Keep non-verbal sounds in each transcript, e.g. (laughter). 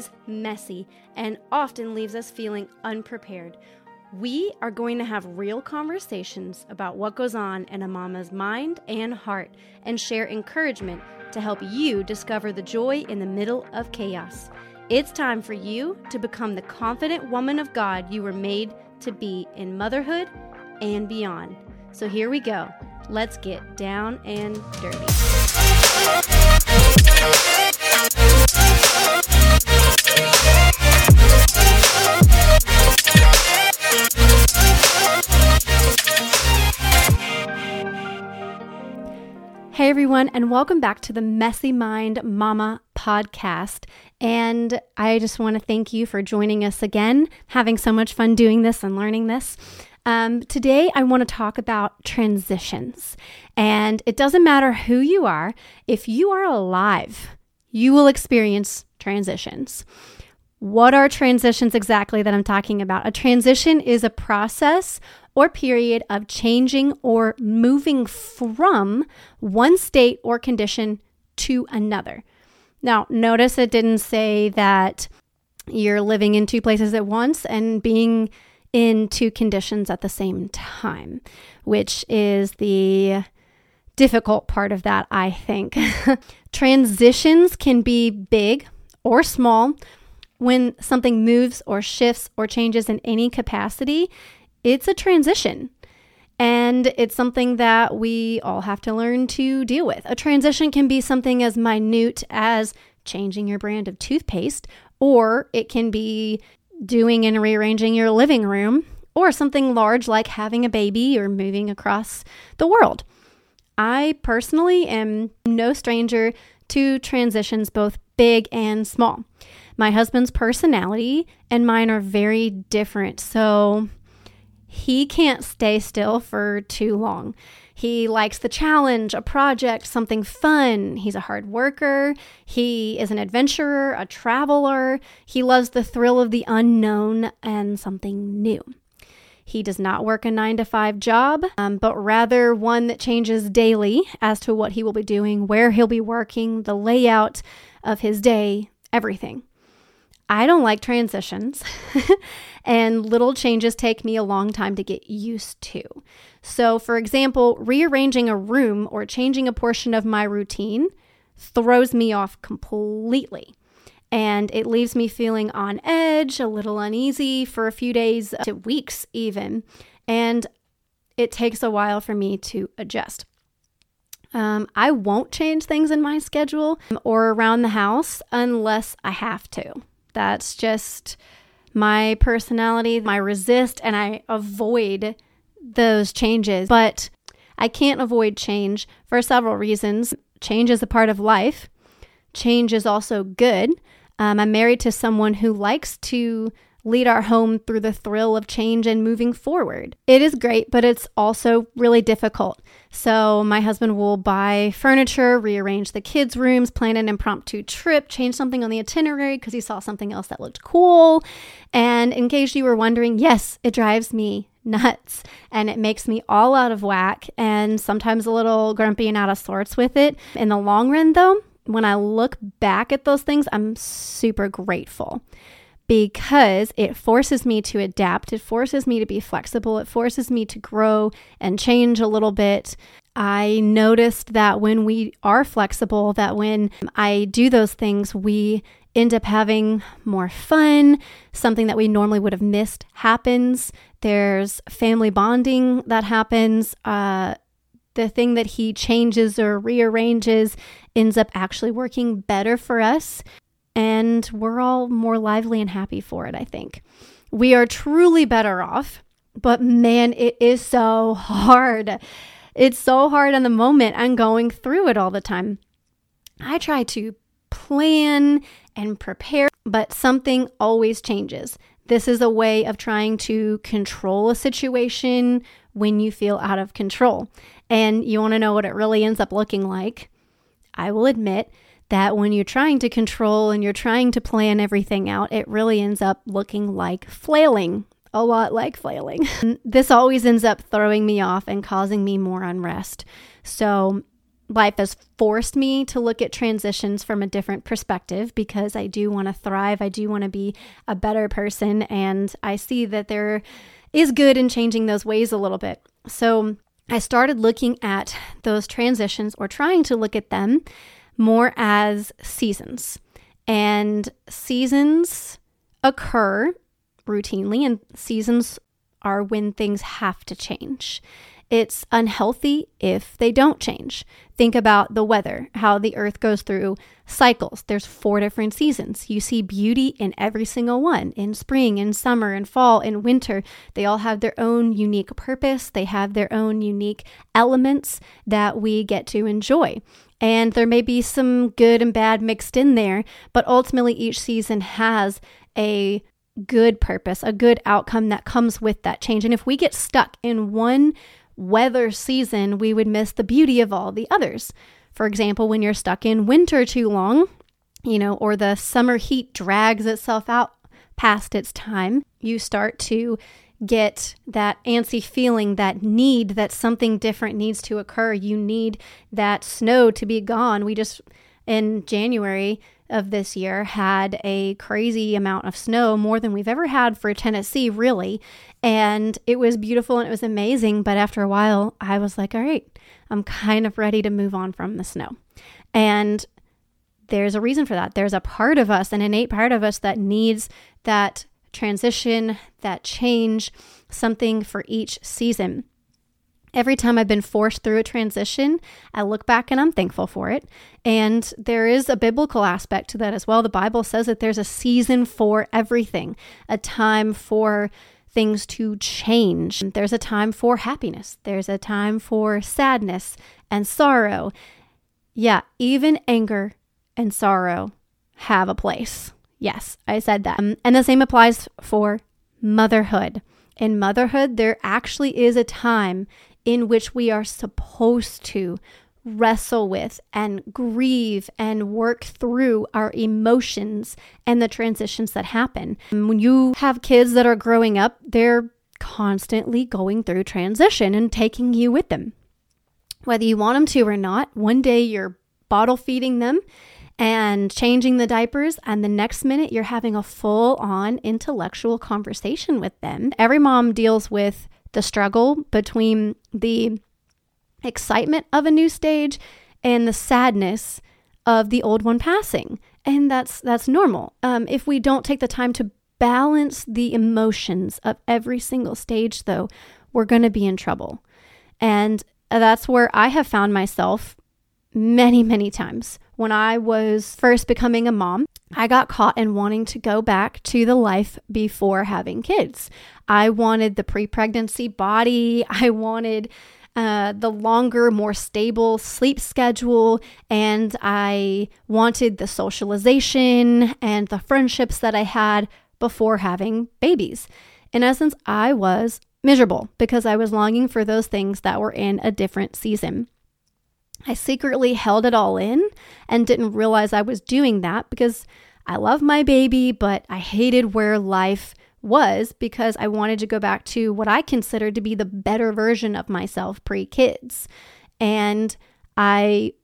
is messy and often leaves us feeling unprepared. We are going to have real conversations about what goes on in a mama's mind and heart and share encouragement to help you discover the joy in the middle of chaos. It's time for you to become the confident woman of God you were made to be in motherhood and beyond. So here we go. Let's get down and dirty. Hey everyone, and welcome back to the Messy Mind Mama podcast. And I just want to thank you for joining us again, having so much fun doing this and learning this. Um, today, I want to talk about transitions. And it doesn't matter who you are, if you are alive, you will experience transitions. What are transitions exactly that I'm talking about? A transition is a process or period of changing or moving from one state or condition to another. Now, notice it didn't say that you're living in two places at once and being in two conditions at the same time, which is the difficult part of that, I think. (laughs) Transitions can be big or small. When something moves or shifts or changes in any capacity, it's a transition. And it's something that we all have to learn to deal with. A transition can be something as minute as changing your brand of toothpaste, or it can be doing and rearranging your living room, or something large like having a baby or moving across the world. I personally am no stranger to transitions, both big and small. My husband's personality and mine are very different. So he can't stay still for too long. He likes the challenge, a project, something fun. He's a hard worker. He is an adventurer, a traveler. He loves the thrill of the unknown and something new. He does not work a nine to five job, um, but rather one that changes daily as to what he will be doing, where he'll be working, the layout of his day, everything. I don't like transitions, (laughs) and little changes take me a long time to get used to. So, for example, rearranging a room or changing a portion of my routine throws me off completely. And it leaves me feeling on edge, a little uneasy for a few days to weeks, even. And it takes a while for me to adjust. Um, I won't change things in my schedule or around the house unless I have to. That's just my personality. I resist and I avoid those changes. But I can't avoid change for several reasons. Change is a part of life, change is also good. Um, I'm married to someone who likes to lead our home through the thrill of change and moving forward. It is great, but it's also really difficult. So, my husband will buy furniture, rearrange the kids' rooms, plan an impromptu trip, change something on the itinerary because he saw something else that looked cool. And in case you were wondering, yes, it drives me nuts and it makes me all out of whack and sometimes a little grumpy and out of sorts with it. In the long run, though, when I look back at those things, I'm super grateful because it forces me to adapt. It forces me to be flexible. It forces me to grow and change a little bit. I noticed that when we are flexible, that when I do those things, we end up having more fun. Something that we normally would have missed happens. There's family bonding that happens. Uh, the thing that he changes or rearranges ends up actually working better for us and we're all more lively and happy for it, I think. We are truly better off, but man, it is so hard. It's so hard in the moment. I'm going through it all the time. I try to plan and prepare, but something always changes. This is a way of trying to control a situation when you feel out of control. And you want to know what it really ends up looking like? I will admit that when you're trying to control and you're trying to plan everything out, it really ends up looking like flailing, a lot like flailing. (laughs) this always ends up throwing me off and causing me more unrest. So, life has forced me to look at transitions from a different perspective because I do want to thrive. I do want to be a better person. And I see that there is good in changing those ways a little bit. So I started looking at those transitions or trying to look at them more as seasons. And seasons occur routinely, and seasons are when things have to change. It's unhealthy if they don't change. Think about the weather, how the earth goes through cycles. There's four different seasons. You see beauty in every single one in spring, in summer, in fall, in winter. They all have their own unique purpose, they have their own unique elements that we get to enjoy. And there may be some good and bad mixed in there, but ultimately each season has a good purpose, a good outcome that comes with that change. And if we get stuck in one weather season, we would miss the beauty of all the others. For example, when you're stuck in winter too long, you know, or the summer heat drags itself out past its time, you start to get that antsy feeling, that need that something different needs to occur. You need that snow to be gone. We just, in January, of this year had a crazy amount of snow, more than we've ever had for Tennessee, really. And it was beautiful and it was amazing. But after a while, I was like, all right, I'm kind of ready to move on from the snow. And there's a reason for that. There's a part of us, an innate part of us, that needs that transition, that change, something for each season. Every time I've been forced through a transition, I look back and I'm thankful for it. And there is a biblical aspect to that as well. The Bible says that there's a season for everything, a time for things to change. There's a time for happiness, there's a time for sadness and sorrow. Yeah, even anger and sorrow have a place. Yes, I said that. Um, and the same applies for motherhood. In motherhood, there actually is a time in which we are supposed to wrestle with and grieve and work through our emotions and the transitions that happen. Um, when you have kids that are growing up, they're constantly going through transition and taking you with them. Whether you want them to or not, one day you're bottle feeding them and changing the diapers, and the next minute you're having a full on intellectual conversation with them. Every mom deals with the struggle between the excitement of a new stage and the sadness of the old one passing and that's that's normal um, if we don't take the time to balance the emotions of every single stage though we're going to be in trouble and that's where i have found myself many many times when i was first becoming a mom I got caught in wanting to go back to the life before having kids. I wanted the pre pregnancy body. (laughs) I wanted uh, the longer, more stable sleep schedule. And I wanted the socialization and the friendships that I had before having babies. In essence, I was miserable because I was longing for those things that were in a different season. I secretly held it all in and didn't realize I was doing that because I love my baby, but I hated where life was because I wanted to go back to what I considered to be the better version of myself pre kids. And I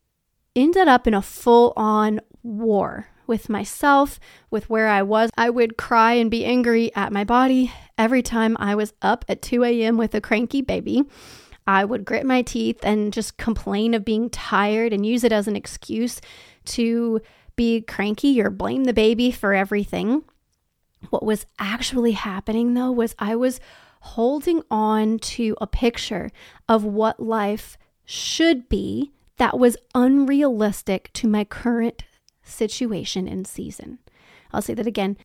ended up in a full on war with myself, with where I was. I would cry and be angry at my body every time I was up at 2 a.m. with a cranky baby. I would grit my teeth and just complain of being tired and use it as an excuse to be cranky or blame the baby for everything. What was actually happening though was I was holding on to a picture of what life should be that was unrealistic to my current situation and season. I'll say that again.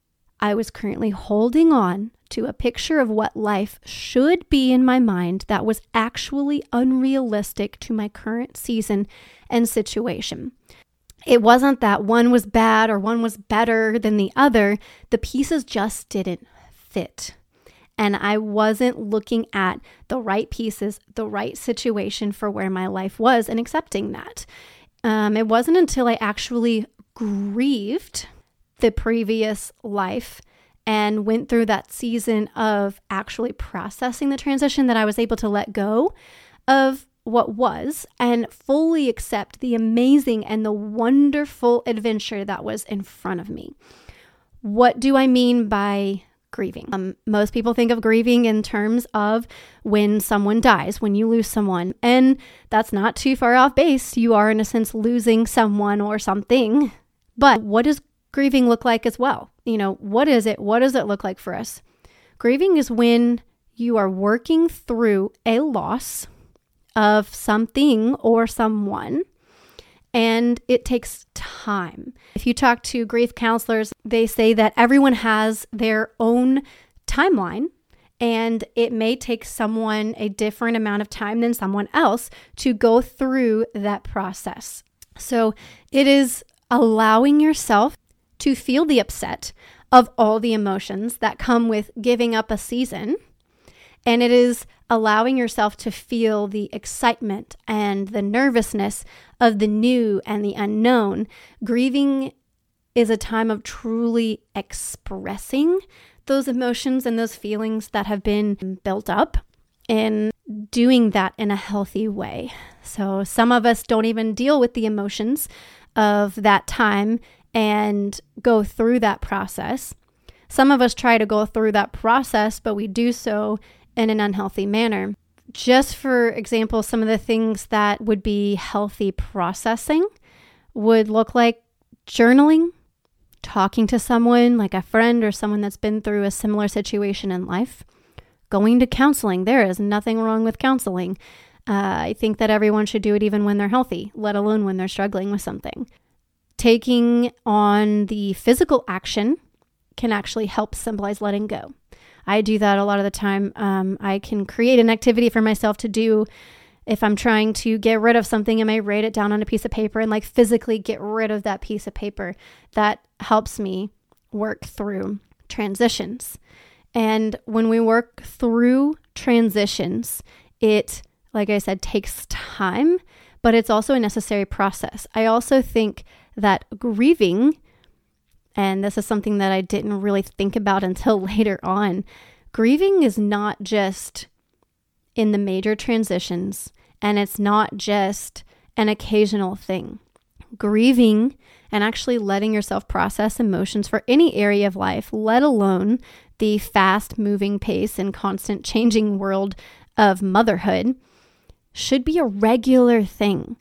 I was currently holding on to a picture of what life should be in my mind that was actually unrealistic to my current season and situation. It wasn't that one was bad or one was better than the other. The pieces just didn't fit. And I wasn't looking at the right pieces, the right situation for where my life was and accepting that. Um, it wasn't until I actually grieved the previous life and went through that season of actually processing the transition that I was able to let go of what was and fully accept the amazing and the wonderful adventure that was in front of me. What do I mean by grieving? Um, most people think of grieving in terms of when someone dies, when you lose someone. And that's not too far off base. You are, in a sense, losing someone or something. But what does grieving look like as well? You know, what is it? What does it look like for us? Grieving is when you are working through a loss of something or someone and it takes time. If you talk to grief counselors, they say that everyone has their own timeline and it may take someone a different amount of time than someone else to go through that process. So it is allowing yourself to feel the upset of all the emotions that come with giving up a season. And it is allowing yourself to feel the excitement and the nervousness of the new and the unknown. Grieving is a time of truly expressing those emotions and those feelings that have been built up and doing that in a healthy way. So, some of us don't even deal with the emotions of that time and go through that process. Some of us try to go through that process, but we do so in an unhealthy manner. Just for example, some of the things that would be healthy processing would look like journaling, talking to someone like a friend or someone that's been through a similar situation in life, going to counseling. There is nothing wrong with counseling. Uh, I think that everyone should do it even when they're healthy, let alone when they're struggling with something. Taking on the physical action can actually help symbolize letting go. I do that a lot of the time. Um, I can create an activity for myself to do if I'm trying to get rid of something. I may write it down on a piece of paper and like physically get rid of that piece of paper. That helps me work through transitions. And when we work through transitions, it, like I said, takes time, but it's also a necessary process. I also think that grieving and this is something that I didn't really think about (laughs) until later on. Grieving is not just in the major transitions, and it's not just an occasional thing. Grieving and actually letting yourself process emotions for any area of life, let alone the fast moving pace and constant changing world of motherhood, should be a regular thing.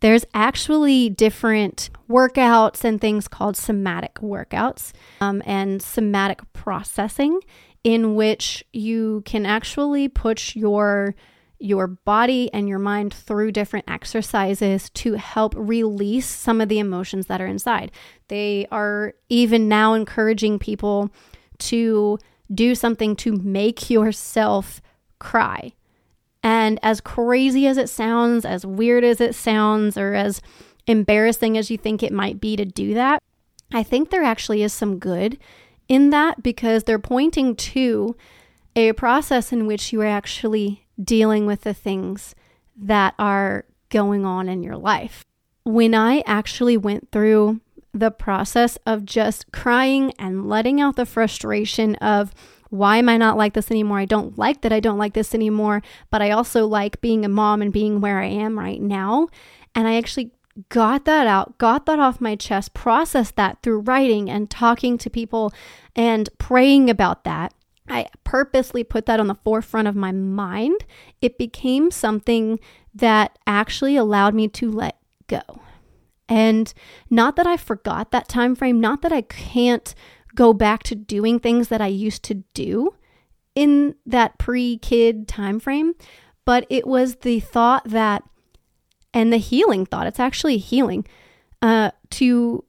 There's actually different workouts and things called somatic workouts um, and somatic processing, in which you can actually put your your body and your mind through different exercises to help release some of the emotions that are inside. They are even now encouraging people to do something to make yourself cry. And as crazy as it sounds, as weird as it sounds, or as embarrassing as you think it might be to do that, I think there actually is some good in that because they're pointing to a process in which you are actually dealing with the things that are going on in your life. When I actually went through the process of just crying and letting out the frustration of, why am I not like this anymore? I don't like that I don't like this anymore, but I also like being a mom and being where I am right now. And I actually got that out, got that off my chest, processed that through writing and talking to people and praying about that. I purposely put that on the forefront of my mind. It became something that actually allowed me to let go. And not that I forgot that time frame, not that I can't go back to doing things that I used to do in that pre-kid time frame, but it was the thought that and the healing thought, it's actually healing uh, to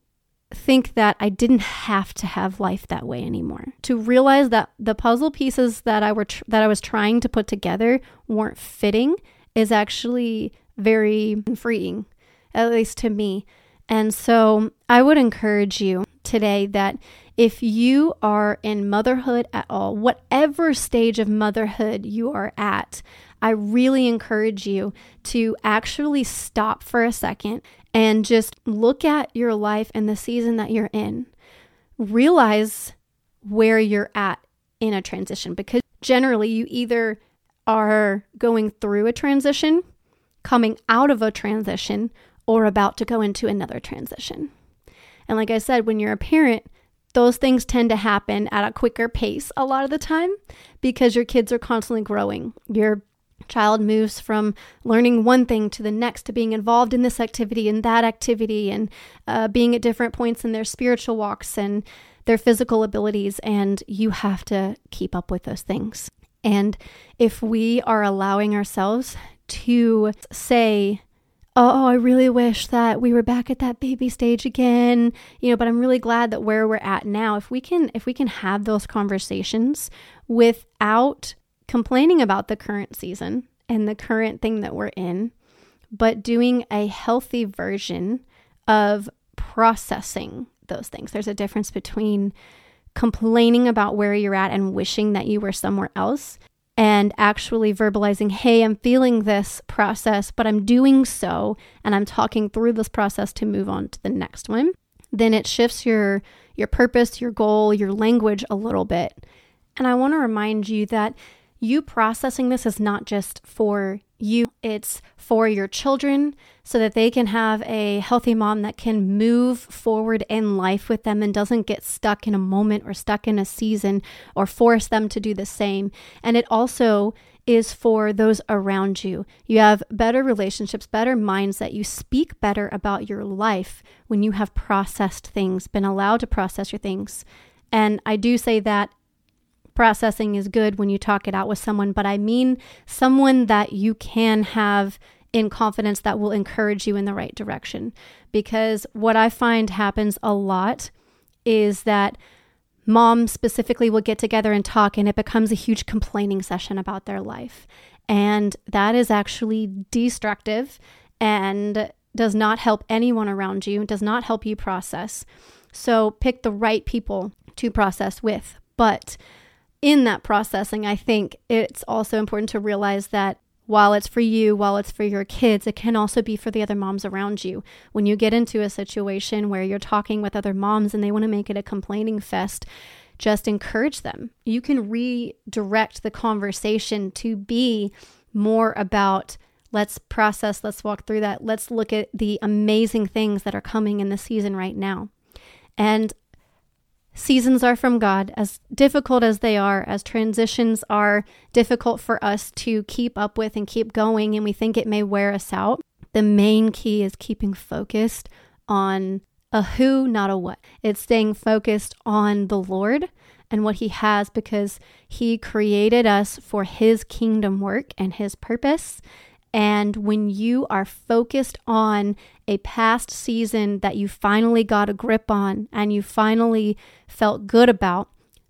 think that I didn't have to have life that way anymore. To realize that the puzzle pieces that I were tr- that I was trying to put together weren't fitting is actually very freeing, at least to me. And so I would encourage you today that if you are in motherhood at all, whatever stage of motherhood you are at, I really encourage you to actually stop for a second and just look at your life and the season that you're in. Realize where you're at in a transition because generally you either are going through a transition coming out of a transition or about to go into another transition. And like I said, when you're a parent, those things tend to happen at a quicker pace a lot of the time because your kids are constantly growing. Your child moves from learning one thing to the next to being involved in this activity and that activity and uh, being at different points in their spiritual walks and their physical abilities. And you have to keep up with those things. And if we are allowing ourselves to say, oh, I really wish that we were back at that baby stage again, you know, but I'm really glad that where we're at now, if we can if we can have those conversations without complaining about the current season and the current thing that we're in, but doing a healthy version of processing those things. There's a difference between complaining about where you're at and wishing that you were somewhere else and actually verbalizing, hey, I'm feeling this process, but I'm doing so and I'm talking through this process to move on to the next one, then it shifts your your purpose, your goal, your language a little bit. And I want to remind you that you processing this is not just for you, it's for your children so that they can have a healthy mom that can move forward in life with them and doesn't get stuck in a moment or stuck in a season or force them to do the same. And it also is for those around you. You have better relationships, better minds that you speak better about your life when you have processed things, been allowed to process your things. And I do say that processing is good when you talk it out with someone, but I mean someone that you can have in confidence that will encourage you in the right direction. Because what I find happens a lot is that moms specifically will get together and talk, and it becomes a huge complaining session about their life. And that is actually destructive and does not help anyone around you, does not help you process. So pick the right people to process with. But in that processing, I think it's also important to realize that while it's for you, while it's for your kids, it can also be for the other moms around you. When you get into a situation where you're talking with other moms and they want to make it a complaining fest, just encourage them. You can redirect the conversation to be more about let's process, let's walk through that, let's look at the amazing things that are coming in the season right now. And Seasons are from God, as difficult as they are, as transitions are difficult for us to keep up with and keep going, and we think it may wear us out. The main key is keeping focused on a who, not a what. It's staying focused on the Lord and what He has because He created us for His kingdom work and His purpose. And when you are focused on a past season that you finally got a grip on and you finally felt good about,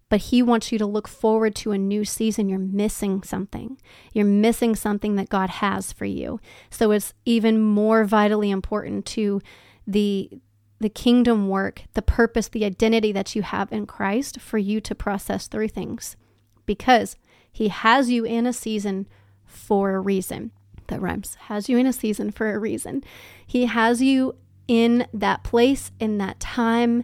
but he wants you to look forward to a new season, you're missing something. You're missing something that God has for you. So it's even more vitally important to the the kingdom work, the purpose, the identity that you have in Christ for you to process through things because he has you in a season for a reason that rhymes, has you in a season for a reason. He has you in that place, in that time,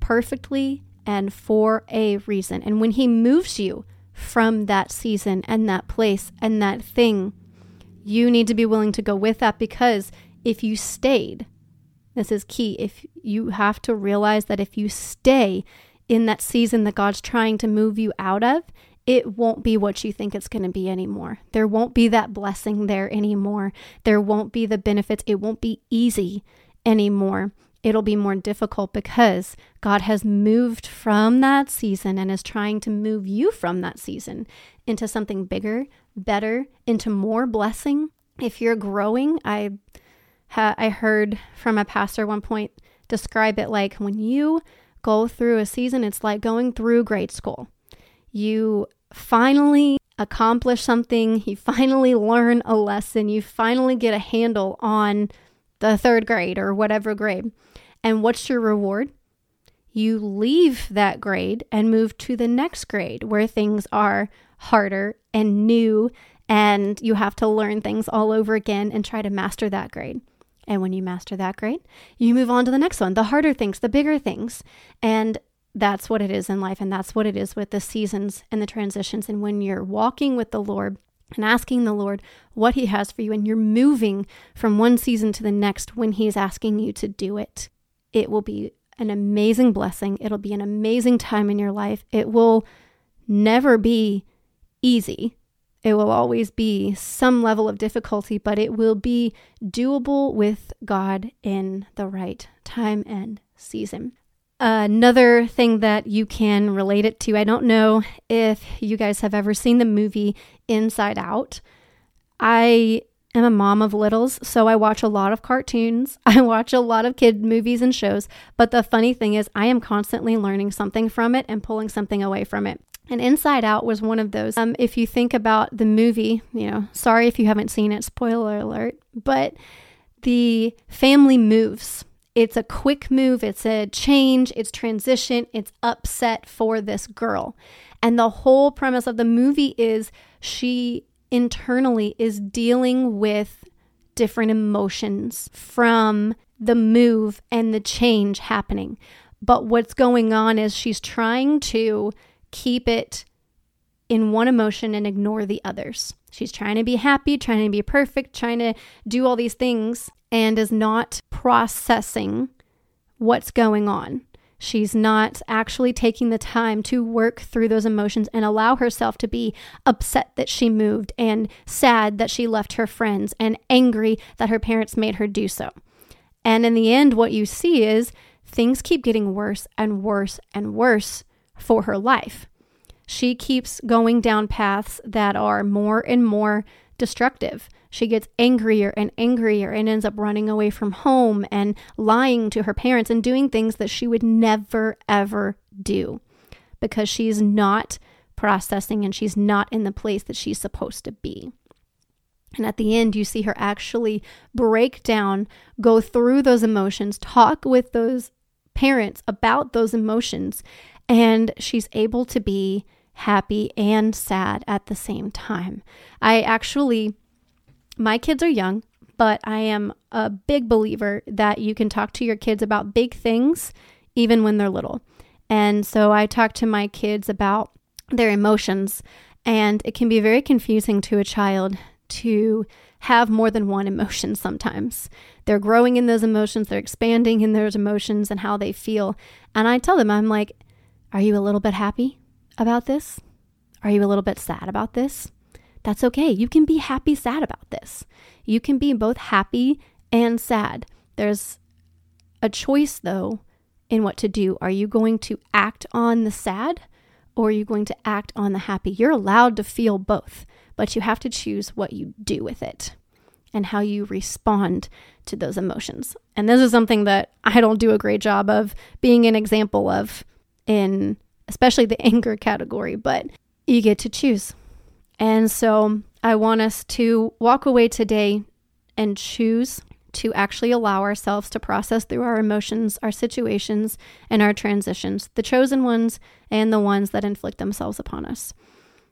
perfectly and for a reason. And when He moves you from that season and that place and that thing, you need to be willing to go with that because if you stayed, this is key. If you have to realize that if you stay in that season that God's trying to move you out of, it won't be what you think it's going to be anymore. There won't be that blessing there anymore. There won't be the benefits. It won't be easy anymore. It'll be more difficult because God has moved from that season and is trying to move you from that season into something bigger, better, into more blessing. If you're growing, I ha- I heard from a pastor one point describe it like when you go through a season, it's like going through grade school you finally accomplish something, you finally learn a lesson, you finally get a handle on the third grade or whatever grade. And what's your reward? You leave that grade and move to the next grade where things are harder and new, and you have to learn things all over again and try to master that grade. And when you master that grade, you move on to the next one, the harder things, the bigger things. And that's what it is in life and that's what it is with the seasons and the transitions and when you're walking with the lord and asking the Lord what He has for you, and you're moving from one season to the next when He's asking you to do it, it will be an amazing blessing. It'll be an amazing time in your life. It will never be easy. It will always be some level of difficulty, but it will be doable with God in the right time and season. Another thing that you can relate it to, I don't know if you guys have ever seen the movie Inside Out. I am a mom of littles, so I watch a lot of cartoons. (laughs) I watch a lot of kid movies and shows. But the funny thing is, I am constantly learning something from it and pulling something away from it. And Inside Out was one of those. Um, if you think about the movie, you know, sorry if you haven't seen it, spoiler alert, but the family moves it's a quick move, it's a change, it's transition, it's upset for this girl. And the whole premise of the movie is she internally is dealing with different emotions from the move and the change happening. But what's going on is she's trying to keep it in one emotion and ignore the others. She's trying to be happy, trying to be perfect, trying to do all these things, and is not processing what's going on. She's not actually taking the time to work through those emotions and allow herself to be upset that she moved and sad that she left her friends and angry that her parents made her do so. And in the end, what you see is things keep getting worse and worse and worse for her life. She keeps going down paths that are more and more destructive. She gets angrier and angrier and ends up running away from home and lying to her parents and doing things that she would never, ever do because she's not processing and she's not in the place that she's supposed to be. And at the end, you see her actually break down, go through those emotions, talk with those parents about those emotions, and she's able to be happy and sad at the same time. I actually my kids are young, but I am a big believer that you can talk to your kids about big things even when they're little. And so I talk to my kids about their emotions, and it can be very confusing to a child to have more than one emotion sometimes. They're growing in those emotions, they're expanding in those emotions and how they feel. And I tell them, I'm like, are you a little bit happy about this? Are you a little bit sad about this? That's okay. You can be happy, sad about this. You can be both happy and sad. There's a choice, though, in what to do. Are you going to act on the sad or are you going to act on the happy? You're allowed to feel both, but you have to choose what you do with it and how you respond to those emotions. And this is something that I don't do a great job of being an example of in especially the (laughs) anger category, but you get to choose. And so I want us to walk away today and choose to actually allow ourselves to process through our emotions, our situations, and our transitions, the chosen ones and the ones that inflict themselves upon us.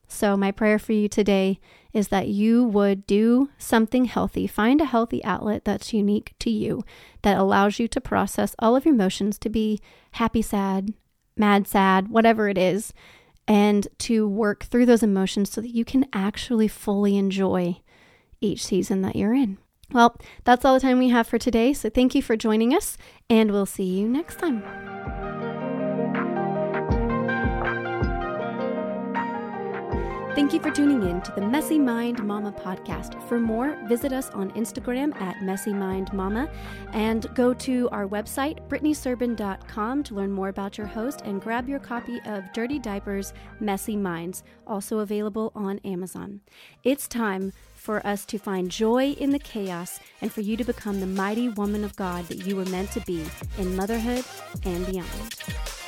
So, my prayer for you today is that you would do something healthy. Find a healthy outlet that's unique to you that allows you to process all of your emotions to be happy, sad, mad, sad, whatever it is, and to work through those emotions so that you can actually fully enjoy each season that you're in. Well, that's all the time we have for today. So thank you for joining us, and we'll see you next time. Thank you for tuning in to the Messy Mind Mama podcast. For more, visit us on Instagram at Messy Mind Mama and go to our website, BrittneySerban.com, to learn more about your host and grab your copy of Dirty Diapers Messy Minds, also available on Amazon. It's time for us to find joy in the chaos and for you to become the mighty woman of God that you were meant to be in motherhood and beyond.